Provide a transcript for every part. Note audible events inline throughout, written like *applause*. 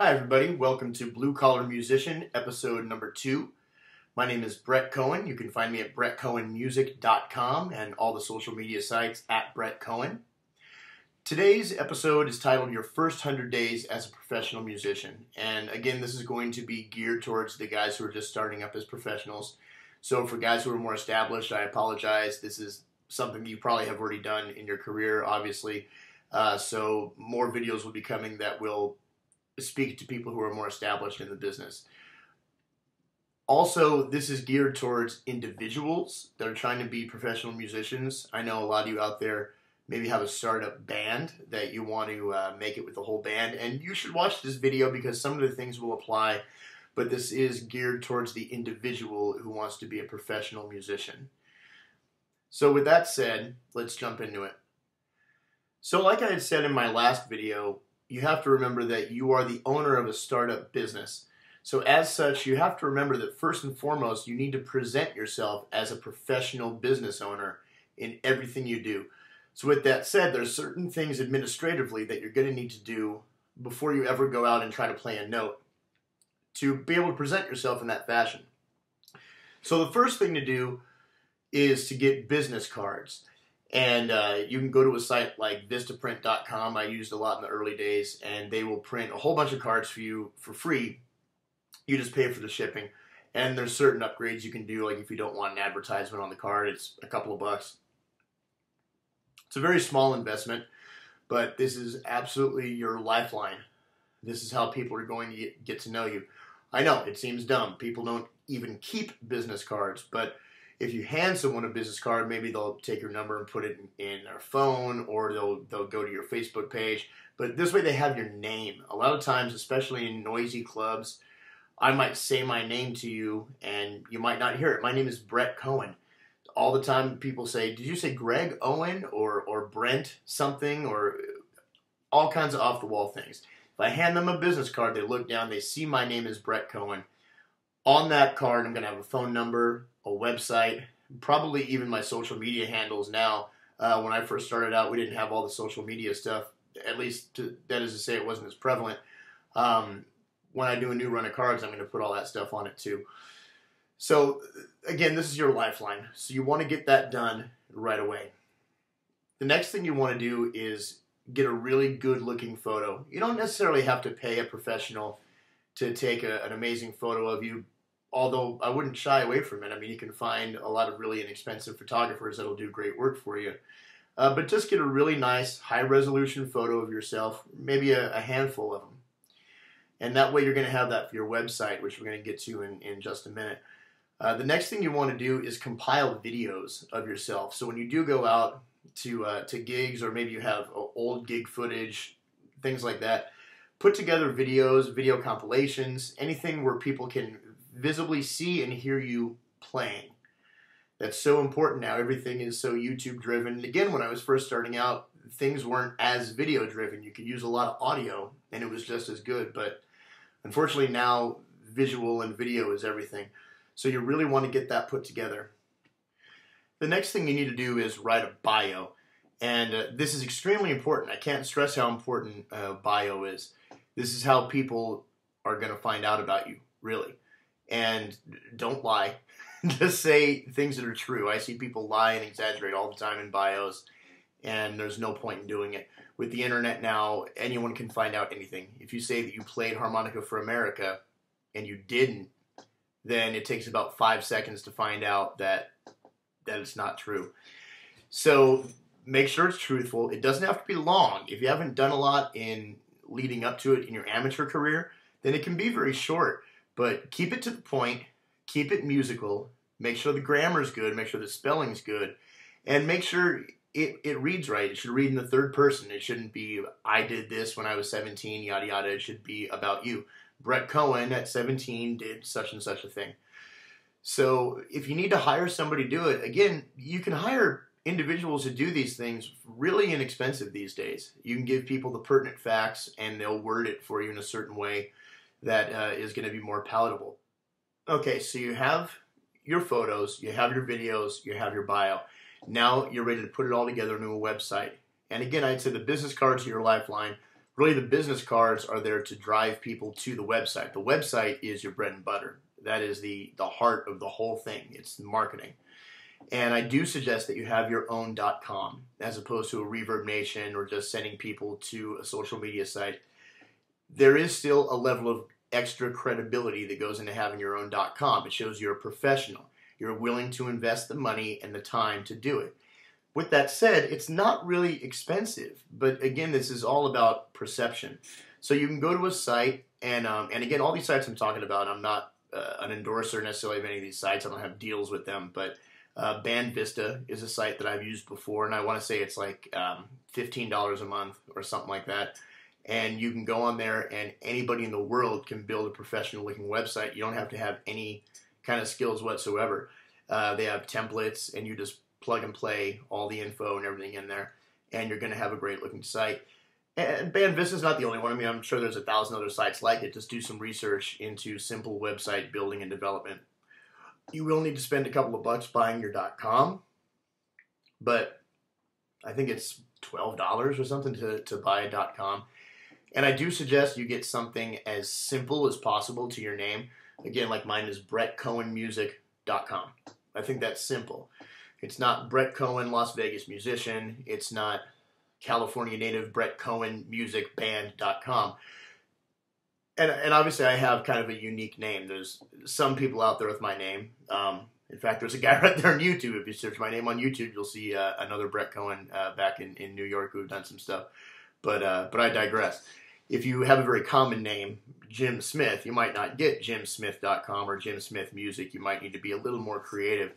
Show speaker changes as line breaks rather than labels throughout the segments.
Hi, everybody. Welcome to Blue Collar Musician, episode number two. My name is Brett Cohen. You can find me at brettcohenmusic.com and all the social media sites at Brett Cohen. Today's episode is titled Your First 100 Days as a Professional Musician. And again, this is going to be geared towards the guys who are just starting up as professionals. So, for guys who are more established, I apologize. This is something you probably have already done in your career, obviously. Uh, so, more videos will be coming that will speak to people who are more established in the business. Also, this is geared towards individuals that are trying to be professional musicians. I know a lot of you out there maybe have a startup band that you want to uh, make it with the whole band, and you should watch this video because some of the things will apply, but this is geared towards the individual who wants to be a professional musician. So, with that said, let's jump into it. So, like I had said in my last video, you have to remember that you are the owner of a startup business. So, as such, you have to remember that first and foremost, you need to present yourself as a professional business owner in everything you do. So, with that said, there's certain things administratively that you're going to need to do before you ever go out and try to play a note to be able to present yourself in that fashion. So, the first thing to do is to get business cards. And uh, you can go to a site like Vistaprint.com. I used a lot in the early days, and they will print a whole bunch of cards for you for free. You just pay for the shipping. And there's certain upgrades you can do, like if you don't want an advertisement on the card, it's a couple of bucks. It's a very small investment, but this is absolutely your lifeline. This is how people are going to get, get to know you. I know it seems dumb. People don't even keep business cards, but if you hand someone a business card, maybe they'll take your number and put it in, in, their phone, or they'll they'll go to your Facebook page. But this way, they have your name. A lot of times, especially in noisy clubs, I might say my name to you, and you might not hear it. My name is Brett Cohen. All the time, people say, "Did you say Greg Owen or or Brent something or all kinds of off the wall things?" If I hand them a business card, they look down, they see my name is Brett Cohen. On that card, I'm going to have a phone number, a website, probably even my social media handles now. Uh, when I first started out, we didn't have all the social media stuff. At least to, that is to say, it wasn't as prevalent. Um, when I do a new run of cards, I'm going to put all that stuff on it too. So again, this is your lifeline. So you want to get that done right away. The next thing you want to do is get a really good looking photo. You don't necessarily have to pay a professional to take a, an amazing photo of you, although I wouldn't shy away from it. I mean, you can find a lot of really inexpensive photographers that'll do great work for you. Uh, but just get a really nice, high resolution photo of yourself, maybe a, a handful of them. And that way you're going to have that for your website, which we're going to get to in, in just a minute. Uh, the next thing you want to do is compile videos of yourself. So when you do go out to uh, to gigs, or maybe you have old gig footage, things like that, put together videos, video compilations, anything where people can visibly see and hear you playing. That's so important now. Everything is so YouTube driven. And again, when I was first starting out, things weren't as video driven. You could use a lot of audio and it was just as good. But unfortunately, now visual and video is everything. So you really want to get that put together. The next thing you need to do is write a bio. And uh, this is extremely important. I can't stress how important uh, bio is. This is how people are going to find out about you, really. And don't lie. *laughs* Just say things that are true. I see people lie and exaggerate all the time in bios, and there's no point in doing it. With the internet now, anyone can find out anything. If you say that you played harmonica for America and you didn't, then it takes about five seconds to find out that that it's not true. So make sure it's truthful. It doesn't have to be long. If you haven't done a lot in leading up to it in your amateur career, then it can be very short. But keep it to the point, keep it musical, make sure the grammar is good, make sure the spelling is good, and make sure it, it reads right. It should read in the third person. It shouldn't be, I did this when I was 17, yada yada. It should be about you. Brett Cohen at 17 did such and such a thing. So if you need to hire somebody to do it, again, you can hire individuals who do these things really inexpensive these days. You can give people the pertinent facts and they'll word it for you in a certain way that uh, is going to be more palatable. Okay, so you have your photos, you have your videos, you have your bio. Now you're ready to put it all together into a website. And again, I'd say the business cards are your lifeline. really the business cards are there to drive people to the website. The website is your bread and butter. That is the the heart of the whole thing. It's marketing. And I do suggest that you have your own .com as opposed to a Reverb Nation or just sending people to a social media site. There is still a level of extra credibility that goes into having your own .com. It shows you're a professional. You're willing to invest the money and the time to do it. With that said, it's not really expensive, but again, this is all about perception. So you can go to a site, and um, and again, all these sites I'm talking about, I'm not uh, an endorser necessarily of any of these sites. I don't have deals with them, but uh, Bandvista is a site that I've used before, and I want to say it's like um, fifteen dollars a month or something like that. And you can go on there, and anybody in the world can build a professional-looking website. You don't have to have any kind of skills whatsoever. Uh, they have templates, and you just plug and play all the info and everything in there, and you're going to have a great looking site. And Bandvista is not the only one. I mean, I'm sure there's a thousand other sites like it. Just do some research into simple website building and development. You will need to spend a couple of bucks buying your .com, but I think it's twelve dollars or something to, to buy a .com. And I do suggest you get something as simple as possible to your name. Again, like mine is brettcohenmusic.com. I think that's simple. It's not Brett Cohen, Las Vegas musician. It's not California native Brett Cohen music band.com. And, and obviously, I have kind of a unique name. There's some people out there with my name. Um, in fact, there's a guy *laughs* right there on YouTube. If you search my name on YouTube, you'll see uh, another Brett Cohen uh, back in, in New York who've done some stuff. But uh, but I digress. If you have a very common name, Jim Smith, you might not get jimsmith.com or Jim Smith Music. You might need to be a little more creative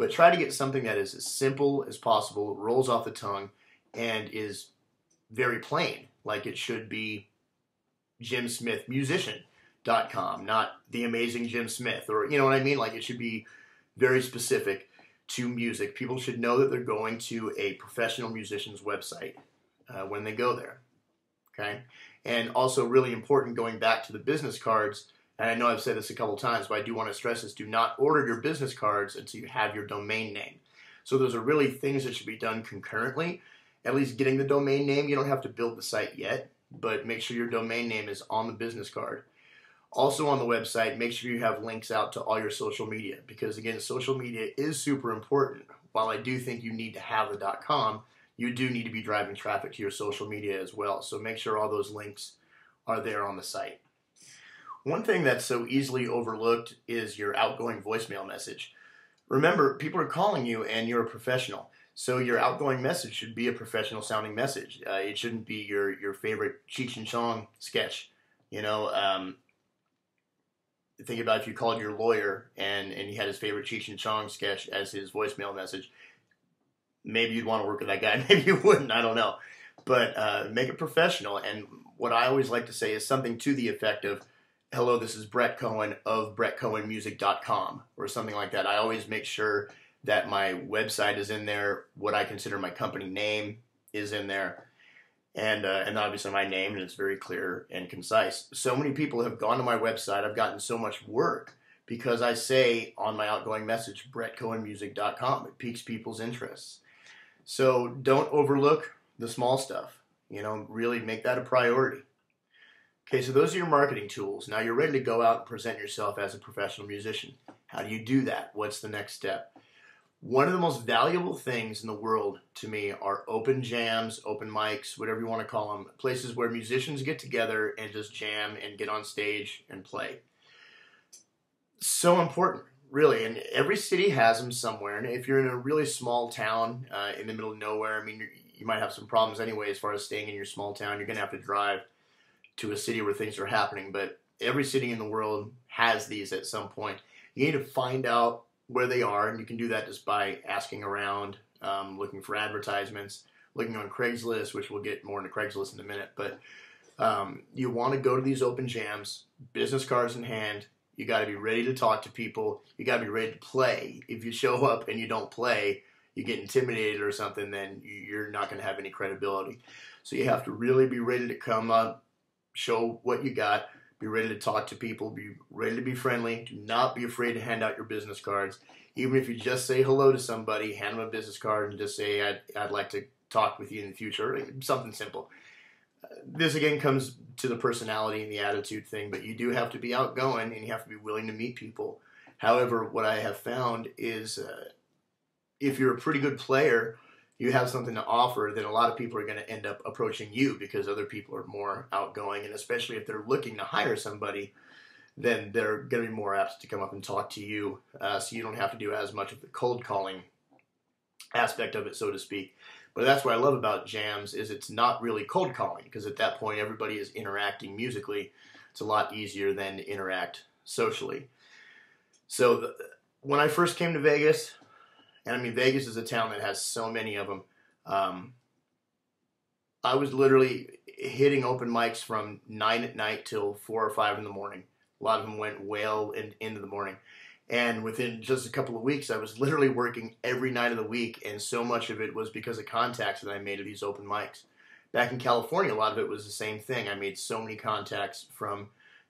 but try to get something that is as simple as possible, rolls off the tongue, and is very plain, like it should be Jim Smith not the amazing Jim Smith, or you know what I mean? Like it should be very specific to music. People should know that they're going to a professional musician's website uh, when they go there. Okay, and also really important going back to the business cards and I know I've said this a couple times, but I do want to stress this do not order your business cards until you have your domain name. So those are really things that should be done concurrently. At least getting the domain name, you don't have to build the site yet, but make sure your domain name is on the business card. Also on the website, make sure you have links out to all your social media because again, social media is super important. While I do think you need to have the .com, you do need to be driving traffic to your social media as well. So make sure all those links are there on the site. One thing that's so easily overlooked is your outgoing voicemail message. Remember, people are calling you and you're a professional. So your outgoing message should be a professional sounding message. Uh, it shouldn't be your, your favorite Cheech and Chong sketch. You know, um, think about if you called your lawyer and, and he had his favorite Cheech and Chong sketch as his voicemail message. Maybe you'd want to work with that guy. *laughs* Maybe you wouldn't. I don't know. But uh, make it professional. And what I always like to say is something to the effect of, hello, this is Brett Cohen of brettcohenmusic.com or something like that. I always make sure that my website is in there, what I consider my company name is in there, and uh, and obviously my name, and it's very clear and concise. So many people have gone to my website. I've gotten so much work because I say on my outgoing message, brettcohenmusic.com. It piques people's interests. So don't overlook the small stuff. You know, really make that a priority. Okay, so those are your marketing tools. Now you're ready to go out and present yourself as a professional musician. How do you do that? What's the next step? One of the most valuable things in the world to me are open jams, open mics, whatever you want to call them, places where musicians get together and just jam and get on stage and play. So important, really. And every city has them somewhere. And if you're in a really small town uh, in the middle of nowhere, I mean, you might have some problems anyway as far as staying in your small town. You're going to have to drive to a city where things are happening, but every city in the world has these at some point. You need to find out where they are, and you can do that just by asking around, um, looking for advertisements, looking on Craigslist, which we'll get more into Craigslist in a minute. But um, you want to go to these open jams, business cards in hand. You got to be ready to talk to people. You got to be ready to play. If you show up and you don't play, you get intimidated or something, then you're not going to have any credibility. So you have to really be ready to come up, show what you got. Be ready to talk to people. Be ready to be friendly. Do not be afraid to hand out your business cards. Even if you just say hello to somebody, hand them a business card and just say, I'd, I'd like to talk with you in the future. Something simple. This again comes to the personality and the attitude thing, but you do have to be outgoing and you have to be willing to meet people. However, what I have found is uh, if you're a pretty good player, you have something to offer, then a lot of people are going to end up approaching you because other people are more outgoing, and especially if they're looking to hire somebody, then they're going to be more apt to come up and talk to you, uh, so you don't have to do as much of the cold calling aspect of it, so to speak. But that's what I love about jams is it's not really cold calling because at that point everybody is interacting musically. It's a lot easier than to interact socially. So the, when I first came to Vegas, and I mean Vegas is a town that has so many of them. Um, I was literally hitting open mics from nine at night till four or five in the morning. A lot of them went well in, into the morning. And within just a couple of weeks, I was literally working every night of the week, and so much of it was because of contacts that I made at these open mics. Back in California, a lot of it was the same thing. I made so many contacts from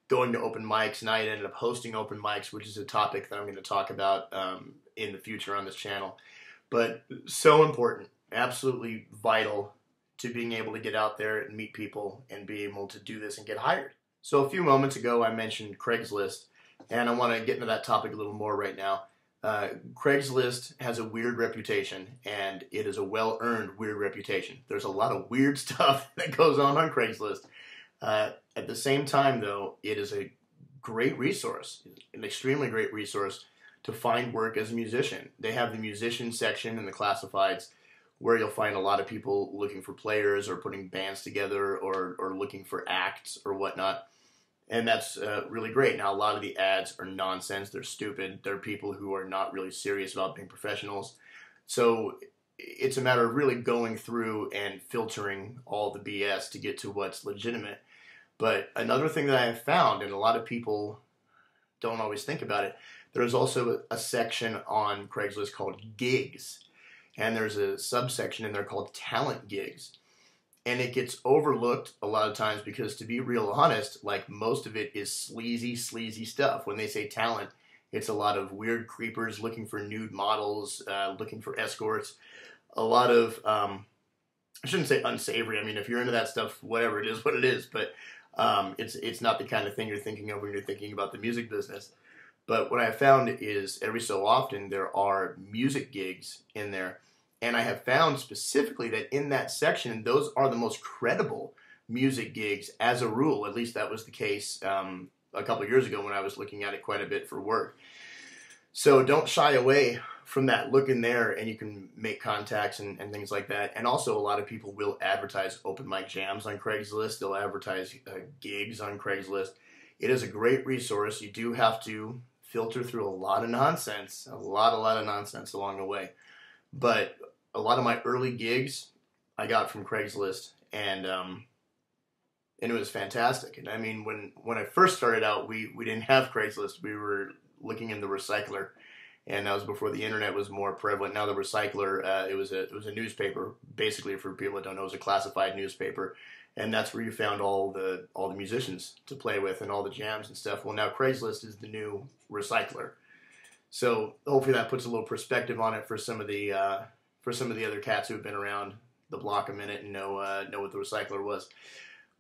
going to open mics, and I ended up hosting open mics, which is a topic that I'm going to talk about um, in the future on this channel. But so important, absolutely vital to being able to get out there and meet people and be able to do this and get hired. So a few moments ago, I mentioned Craigslist and I want to get into that topic a little more right now. Uh, Craigslist has a weird reputation, and it is a well earned weird reputation. There's a lot of weird *laughs* stuff that goes on on Craigslist. Uh, at the same time, though, it is a great resource, an extremely great resource to find work as a musician. They have the musician section in the classifieds where you'll find a lot of people looking for players or putting bands together or, or looking for acts or whatnot and that's uh, really great. Now, a lot of the ads are nonsense. They're stupid. They're people who are not really serious about being professionals. So it's a matter of really going through and filtering all the BS to get to what's legitimate. But another thing that I have found, and a lot of people don't always think about it, there's also a section on Craigslist called gigs. And there's a subsection in there called talent gigs and it gets overlooked a lot of times because to be real honest like most of it is sleazy sleazy stuff. When they say talent it's a lot of weird creepers looking for nude models uh, looking for escorts. A lot of um, i shouldn't say unsavory. I mean if you're into that stuff whatever it is what it is. But um, it's it's not the kind of thing you're thinking of when you're thinking about the music business. But what i found is every so often there are music gigs in there and I have found specifically that in that section, those are the most credible music gigs as a rule. At least that was the case um, a couple years ago when I was looking at it quite a bit for work. So don't shy away from that. Look in there and you can make contacts and, and things like that. And also, a lot of people will advertise open mic jams on Craigslist, they'll advertise uh, gigs on Craigslist. It is a great resource. You do have to filter through a lot of nonsense, a lot, a lot of nonsense along the way. But a lot of my early gigs I got from Craigslist, and um, and it was fantastic. And I mean, when when I first started out, we we didn't have Craigslist. We were looking in the recycler, and that was before the internet was more prevalent. Now the recycler, uh, it was a it was a newspaper. Basically, for people that don't know, it was a classified newspaper, and that's where you found all the all the musicians to play with and all the jams and stuff. Well, now Craigslist is the new recycler. So hopefully that puts a little perspective on it for some of the uh, for some of the other cats who have been around the block a minute and know uh, know what the recycler was.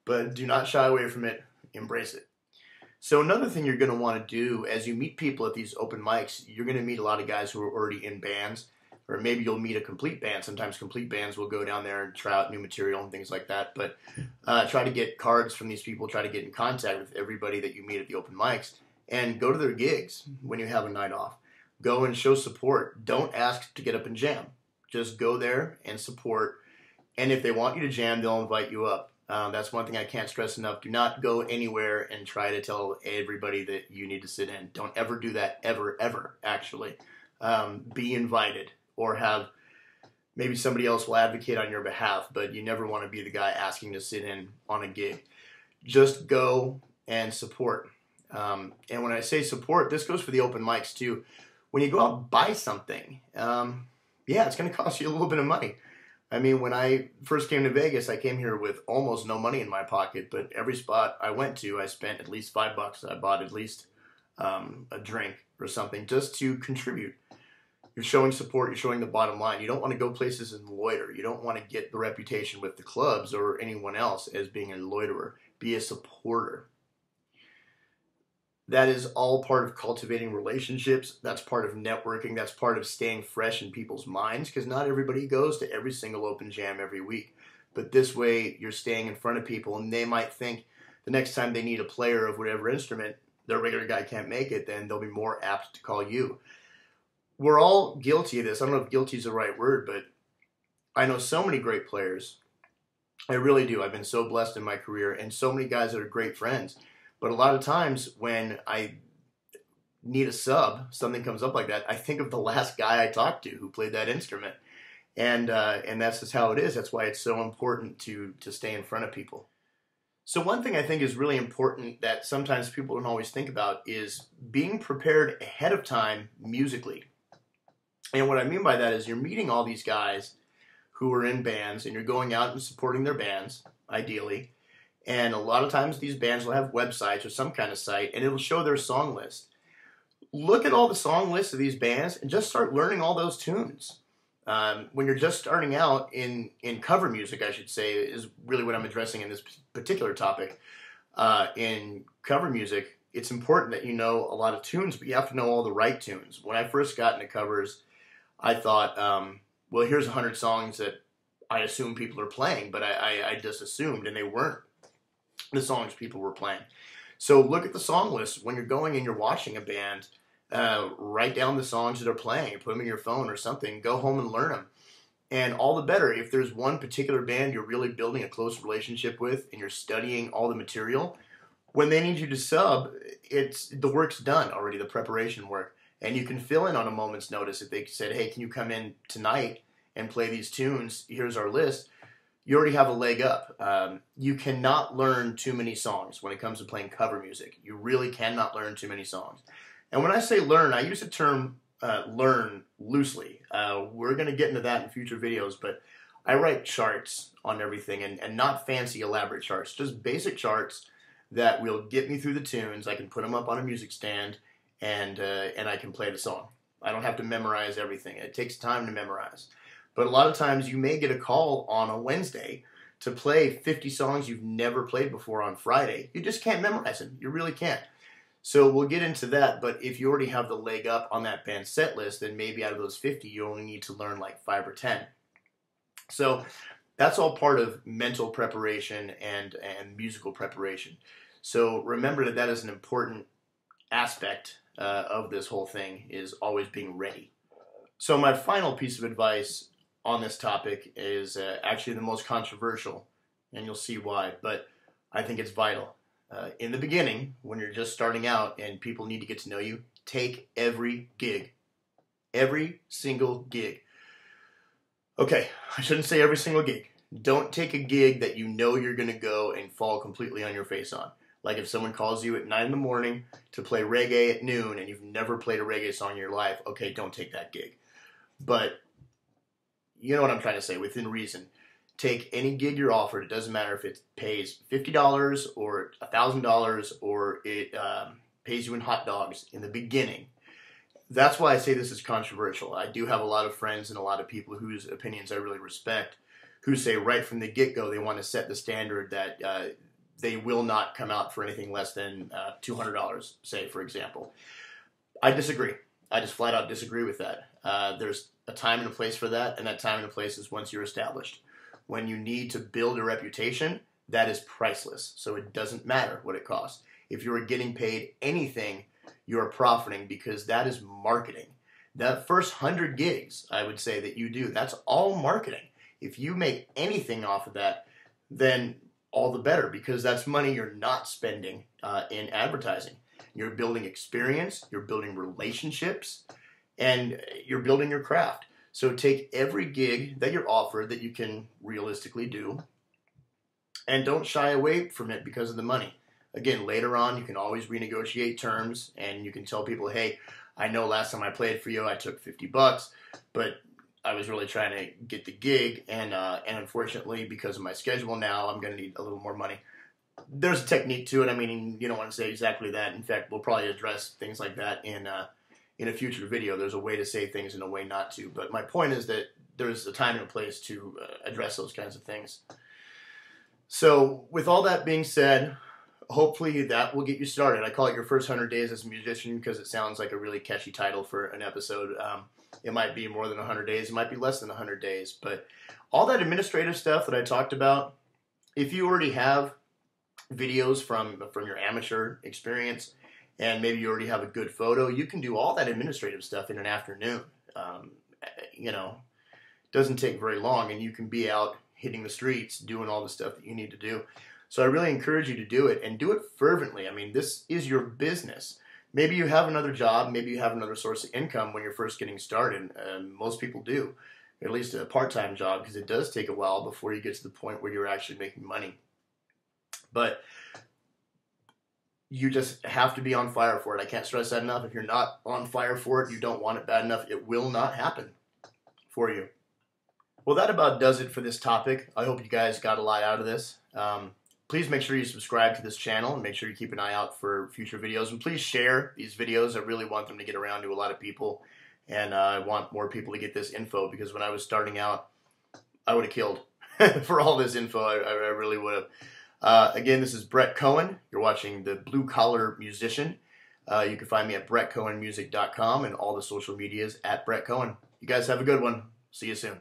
But do not shy away from it. Embrace it. So another thing you're going to want to do as you meet people at these open mics, you're going to meet a lot of guys who are already in bands, or maybe you'll meet a complete band. Sometimes complete bands will go down there and try out new material and things like that. But uh, try to get cards from these people. Try to get in contact with everybody that you meet at the open mics, and go to their gigs when you have a night off. Go and show support. Don't ask to get up and jam just go there and support. And if they want you to jam, they'll invite you up. Um, that's one thing I can't stress enough. Do not go anywhere and try to tell everybody that you need to sit in. Don't ever do that, ever, ever, actually. Um, be invited or have maybe somebody else will advocate on your behalf, but you never want to be the guy asking to sit in on a gig. Just go and support. Um, and when I say support, this goes for the open mics too. When you go out buy something, um, yeah, it's going *laughs* to cost you a little bit of money. I mean, when I first came to Vegas, I came here with almost no money in my pocket, but every spot I went to, I spent at least five bucks. I bought at least um, a drink or something just to contribute. You're showing support. You're showing the bottom line. You don't want to go places and loiter. You don't want to get the reputation with the clubs or anyone else as being a loiterer. Be a supporter. That is all part of cultivating relationships. That's part of networking. That's part of staying fresh in people's minds because not everybody goes to every single open jam every week. But this way, you're staying in front of people, and they might think the next time they need a player of whatever instrument, their regular guy can't make it, then they'll be more apt to call you. We're all guilty of this. I don't know if guilty is the right word, but I know so many great players. I really do. I've been so blessed in my career, and so many guys that are great friends but a lot of times when I need a sub, something comes up like that, I think of the *laughs* last guy I talked to who played that instrument. And uh, and that's just how it is. That's why it's so important to to stay in front of people. So one thing I think is really important that sometimes people don't always think about is being prepared ahead of time musically. And what I mean by that is you're meeting all these guys who are in bands and you're going out and supporting their bands, ideally. And a lot of times these bands will have websites or some kind of site and it'll show their song list. Look at all the song lists of these bands and just start learning all those tunes. Um, when you're just starting out in, in cover music, I should say, is really what I'm addressing in this particular topic. Uh, in cover music, it's important that you know a lot of tunes, but you have to know all the right tunes. When I first got into covers, I thought, um, well, here's 100 songs that I assume people are playing, but I, I, I just assumed, and they weren't the songs people were playing. So look at the song list when you're going and you're watching a band. Uh, write down the songs that are playing, put them in your phone or something. Go home and learn them. And all the better if there's one particular band you're really building a close relationship with and you're studying all the material. When they need you to sub, it's the work's done already, the preparation work, and you can fill in on a moment's notice if they said, "Hey, can you come in tonight and play these tunes? Here's our list." You already have a leg up. Um, you cannot learn too many songs when it comes to playing cover music. You really cannot learn too many songs. And when I say learn, I use the term uh, learn loosely. Uh, we're going to get into that in future videos, but I write charts on everything and, and not fancy elaborate charts, just basic charts that will get me through the tunes. I can put them up on a music stand and, uh, and I can play the song. I don't have to memorize everything. It takes time to memorize. But a lot of times you may get a call on a Wednesday to play 50 songs you've never played before on Friday. You just can't memorize them. You really can't. So we'll get into that, but if you already have the leg up on that band set list, then maybe out of those 50, you only need to learn like 5 or 10. So that's all part of mental preparation and, and musical preparation. So remember that that is an important aspect uh, of this whole thing is always being ready. So my final piece of advice on this topic is uh, actually the most controversial, and you'll see why, but I think it's vital. Uh, in the beginning, when you're just starting out and people need to get to know you, take every gig. Every single gig. Okay, I shouldn't say every single gig. Don't take a gig that you know you're going to go and fall completely on your face on. Like if someone calls you at 9 in the morning to play reggae at noon and you've never played a reggae song in your life, okay, don't take that gig. But you know what I'm trying to say, within reason. Take any gig you're offered. It doesn't matter if it pays fifty dollars or thousand dollars or it um, pays you in hot dogs in the beginning. That's why I say this is controversial. I do have a lot of friends and a lot of people whose opinions I really respect, who say right from the get go they want to set the standard that uh, they will not come out for anything less than uh, two hundred dollars, say for example. I disagree. I just flat out disagree with that. Uh, there's a time and a place for that, and that time and a place is once you're established. When you need to build a reputation, that is priceless. So it doesn't matter what it costs. If you are getting paid anything, you are profiting because that is marketing. That first hundred gigs, I would say that you do, that's all marketing. If you make anything off of that, then all the better because that's money you're not spending uh, in advertising. You're building experience, you're building relationships, and you're building your craft. So take every gig that you're offered that you can realistically do and don't shy away from it because of the money. Again, later on, you can always renegotiate terms and you can tell people, hey, I know last time I played for you, I took 50 bucks, but I was really trying to get the gig, and uh, and unfortunately, because of my schedule now, I'm going to need a little more money. There's a technique to it. I mean, you don't want to say exactly that. In fact, we'll probably address things like that in uh, in a future video. There's a way to say things and a way not to. But my point is that there's a time and a place to uh, address those kinds of things. So, with all that being said, hopefully that will get you started. I call it your first 100 days as a musician because it sounds like a really catchy title for an episode. Um, it might be more than 100 days, it might be less than 100 days. But all that administrative stuff that I talked about, if you already have videos from from your amateur experience and maybe you already have a good photo, you can do all that administrative stuff in an afternoon. Um, you know, doesn't take very long, and you can be out hitting the streets doing all the stuff that you need to do. So I really encourage you to do it and do it fervently. I mean, this is your business. Maybe you have another job, maybe you have another source of income when you're first getting started. Most people do, at least a part time job, because it does take a while before you get to the point where you're actually making money. But you just have to be on fire for it. I can't stress that enough. If you're not on fire for it, you don't want it bad enough, it will not happen for you. Well, that about does it for this topic. I hope you guys got a lot out of this. Um, please make sure you subscribe to this channel and make sure you keep an eye out for future videos. And please share these videos. I really want them to get around to a lot of people. And uh, I want more people to get this info because when I was starting out, I would have killed *laughs* for all this info. I, I really would have. Uh, again, this is Brett Cohen. You're watching The Blue Collar Musician. Uh, you can find me at brettcohenmusic.com and all the social medias at Brett Cohen. You guys have a good one. See you soon.